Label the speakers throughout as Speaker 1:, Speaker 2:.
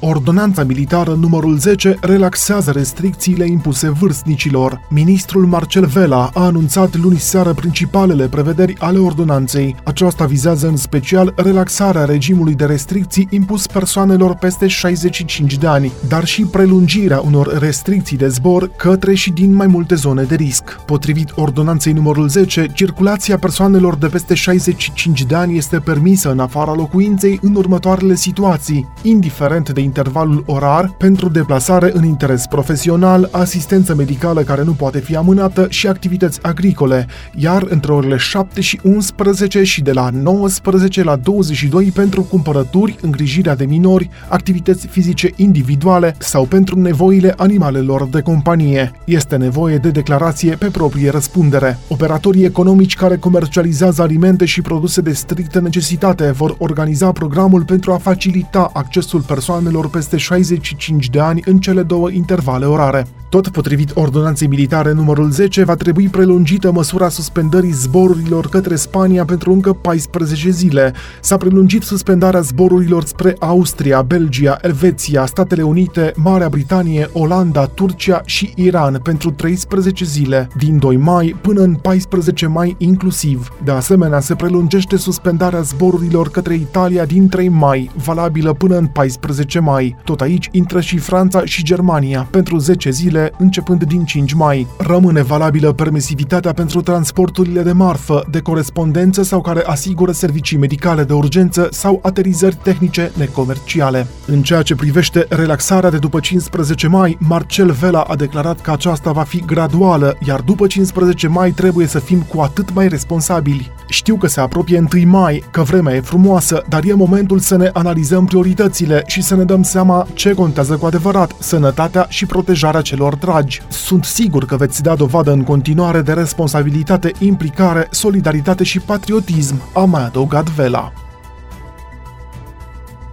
Speaker 1: Ordonanța militară numărul 10 relaxează restricțiile impuse vârstnicilor. Ministrul Marcel Vela a anunțat luni seară principalele prevederi ale ordonanței. Aceasta vizează în special relaxarea regimului de restricții impus persoanelor peste 65 de ani, dar și prelungirea unor restricții de zbor către și din mai multe zone de risc. Potrivit ordonanței numărul 10, circulația persoanelor de peste 65 de ani este permisă în afara locuinței în următoarele situații, indiferent de intervalul orar pentru deplasare în interes profesional, asistență medicală care nu poate fi amânată și activități agricole, iar între orele 7 și 11 și de la 19 la 22 pentru cumpărături, îngrijirea de minori, activități fizice individuale sau pentru nevoile animalelor de companie. Este nevoie de declarație pe proprie răspundere. Operatorii economici care comercializează alimente și produse de strictă necesitate vor organiza programul pentru a facilita accesul persoanelor persoanelor peste 65 de ani în cele două intervale orare. Tot potrivit ordonanței militare numărul 10, va trebui prelungită măsura suspendării zborurilor către Spania pentru încă 14 zile. S-a prelungit suspendarea zborurilor spre Austria, Belgia, Elveția, Statele Unite, Marea Britanie, Olanda, Turcia și Iran pentru 13 zile, din 2 mai până în 14 mai inclusiv. De asemenea, se prelungește suspendarea zborurilor către Italia din 3 mai, valabilă până în 14 mai. Tot aici intră și Franța și Germania pentru 10 zile începând din 5 mai. Rămâne valabilă permisivitatea pentru transporturile de marfă, de corespondență sau care asigură servicii medicale de urgență sau aterizări tehnice necomerciale. În ceea ce privește relaxarea de după 15 mai, Marcel Vela a declarat că aceasta va fi graduală, iar după 15 mai trebuie să fim cu atât mai responsabili. Știu că se apropie 1 mai, că vremea e frumoasă, dar e momentul să ne analizăm prioritățile și să ne dăm seama ce contează cu adevărat, sănătatea și protejarea celor dragi. Sunt sigur că veți da dovadă în continuare de responsabilitate, implicare, solidaritate și patriotism, a mai adăugat Vela.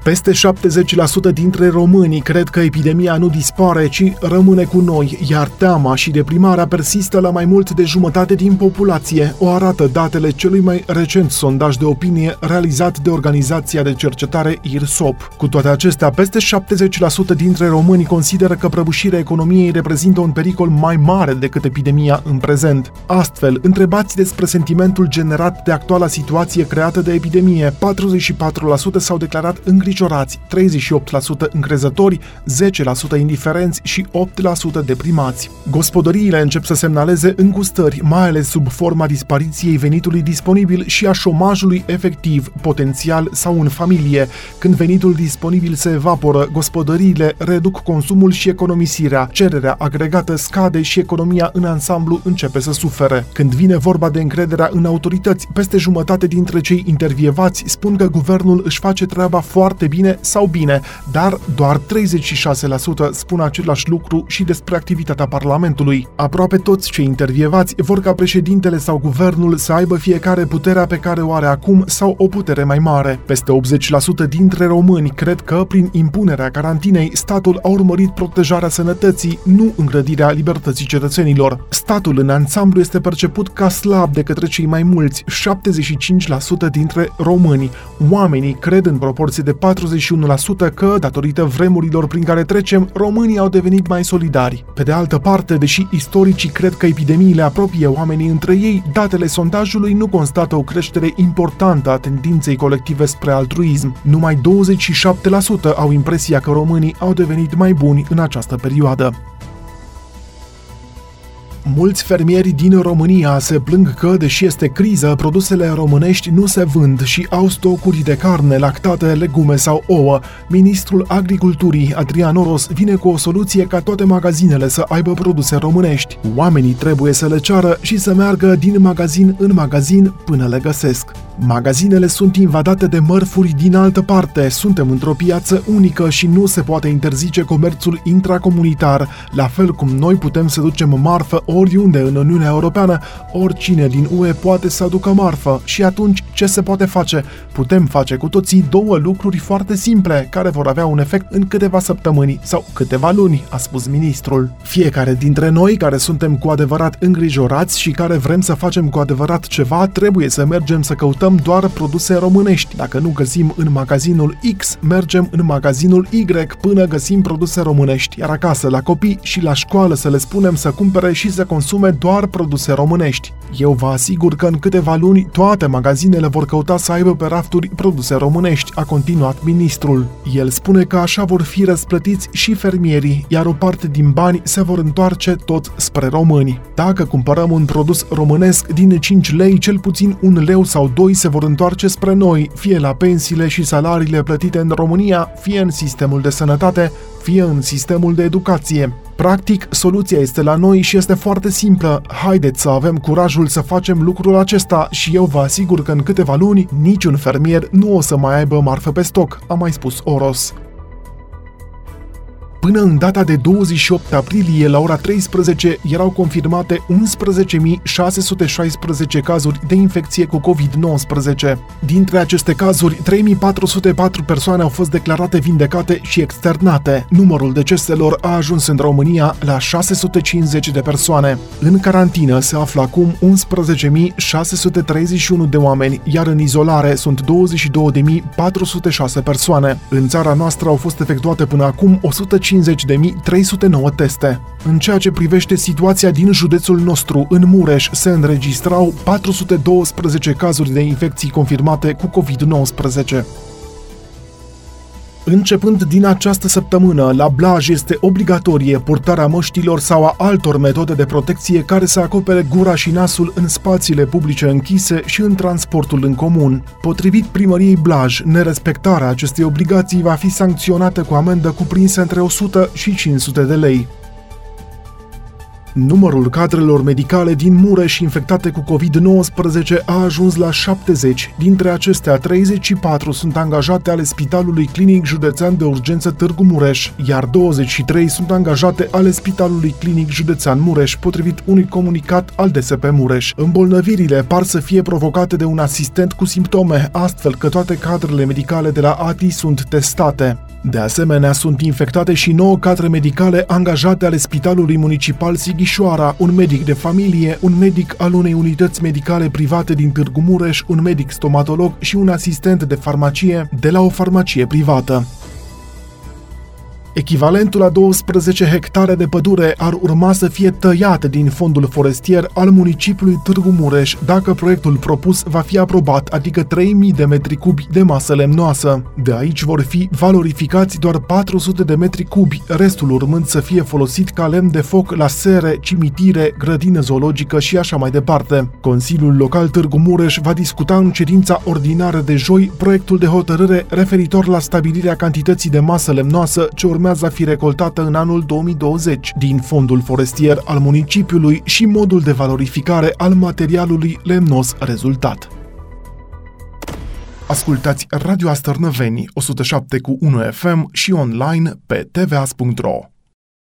Speaker 1: Peste 70% dintre românii cred că epidemia nu dispare, ci rămâne cu noi, iar teama și deprimarea persistă la mai mult de jumătate din populație, o arată datele celui mai recent sondaj de opinie realizat de organizația de cercetare IRSOP. Cu toate acestea, peste 70% dintre români consideră că prăbușirea economiei reprezintă un pericol mai mare decât epidemia în prezent. Astfel, întrebați despre sentimentul generat de actuala situație creată de epidemie, 44% s-au declarat îngrijorați îngrijorați, 38% încrezători, 10% indiferenți și 8% deprimați. Gospodăriile încep să semnaleze îngustări, mai ales sub forma dispariției venitului disponibil și a șomajului efectiv, potențial sau în familie. Când venitul disponibil se evaporă, gospodăriile reduc consumul și economisirea, cererea agregată scade și economia în ansamblu începe să sufere. Când vine vorba de încrederea în autorități, peste jumătate dintre cei intervievați spun că guvernul își face treaba foarte foarte bine sau bine, dar doar 36% spun același lucru și despre activitatea Parlamentului. Aproape toți cei intervievați vor ca președintele sau guvernul să aibă fiecare puterea pe care o are acum sau o putere mai mare. Peste 80% dintre români cred că, prin impunerea carantinei, statul a urmărit protejarea sănătății, nu îngrădirea libertății cetățenilor. Statul în ansamblu este perceput ca slab de către cei mai mulți, 75% dintre români. Oamenii cred în proporție de 41% că, datorită vremurilor prin care trecem, românii au devenit mai solidari. Pe de altă parte, deși istoricii cred că epidemiile apropie oamenii între ei, datele sondajului nu constată o creștere importantă a tendinței colective spre altruism. Numai 27% au impresia că românii au devenit mai buni în această perioadă. Mulți fermieri din România se plâng că, deși este criză, produsele românești nu se vând și au stocuri de carne, lactate, legume sau ouă. Ministrul Agriculturii, Adrian Oros, vine cu o soluție ca toate magazinele să aibă produse românești. Oamenii trebuie să le ceară și să meargă din magazin în magazin până le găsesc. Magazinele sunt invadate de mărfuri din altă parte, suntem într-o piață unică și nu se poate interzice comerțul intracomunitar, la fel cum noi putem să ducem marfă oriunde în Uniunea Europeană, oricine din UE poate să aducă marfă și atunci ce se poate face? Putem face cu toții două lucruri foarte simple, care vor avea un efect în câteva săptămâni sau câteva luni, a spus ministrul. Fiecare dintre noi care suntem cu adevărat îngrijorați și care vrem să facem cu adevărat ceva, trebuie să mergem să căutăm doar produse românești. Dacă nu găsim în magazinul X, mergem în magazinul Y până găsim produse românești, iar acasă, la copii și la școală să le spunem să cumpere și să consume doar produse românești. Eu vă asigur că în câteva luni toate magazinele vor căuta să aibă pe rafturi produse românești, a continuat ministrul. El spune că așa vor fi răsplătiți și fermierii, iar o parte din bani se vor întoarce tot spre români. Dacă cumpărăm un produs românesc din 5 lei, cel puțin un leu sau 2 se vor întoarce spre noi, fie la pensiile și salariile plătite în România, fie în sistemul de sănătate, fie în sistemul de educație. Practic, soluția este la noi și este foarte simplă. Haideți să avem curajul să facem lucrul acesta și eu vă asigur că în câteva luni niciun fermier nu o să mai aibă marfă pe stoc, a mai spus Oros. Până în data de 28 aprilie, la ora 13, erau confirmate 11.616 cazuri de infecție cu COVID-19. Dintre aceste cazuri, 3.404 persoane au fost declarate vindecate și externate. Numărul deceselor a ajuns în România la 650 de persoane. În carantină se află acum 11.631 de oameni, iar în izolare sunt 22.406 persoane. În țara noastră au fost efectuate până acum 150 50.309 teste. În ceea ce privește situația din județul nostru, în Mureș se înregistrau 412 cazuri de infecții confirmate cu COVID-19. Începând din această săptămână, la Blaj este obligatorie purtarea măștilor sau a altor metode de protecție care să acopere gura și nasul în spațiile publice închise și în transportul în comun. Potrivit primăriei Blaj, nerespectarea acestei obligații va fi sancționată cu amendă cuprinsă între 100 și 500 de lei. Numărul cadrelor medicale din Mureș infectate cu COVID-19 a ajuns la 70. Dintre acestea, 34 sunt angajate ale Spitalului Clinic Județean de Urgență Târgu Mureș, iar 23 sunt angajate ale Spitalului Clinic Județean Mureș, potrivit unui comunicat al DSP Mureș. Îmbolnăvirile par să fie provocate de un asistent cu simptome, astfel că toate cadrele medicale de la ATI sunt testate. De asemenea, sunt infectate și nouă cadre medicale angajate ale Spitalului Municipal Sighișoara, un medic de familie, un medic al unei unități medicale private din Târgu Mureș, un medic stomatolog și un asistent de farmacie de la o farmacie privată. Echivalentul a 12 hectare de pădure ar urma să fie tăiate din fondul forestier al municipiului Târgu Mureș dacă proiectul propus va fi aprobat, adică 3000 de metri cubi de masă lemnoasă. De aici vor fi valorificați doar 400 de metri cubi, restul urmând să fie folosit ca lemn de foc la sere, cimitire, grădină zoologică și așa mai departe. Consiliul Local Târgu Mureș va discuta în ședința ordinară de joi proiectul de hotărâre referitor la stabilirea cantității de masă lemnoasă ce urmează urmează a fi recoltată în anul 2020 din fondul forestier al municipiului și modul de valorificare al materialului lemnos rezultat. Ascultați Radio Astărnăveni 107 cu 1 FM și online pe tvas.ro.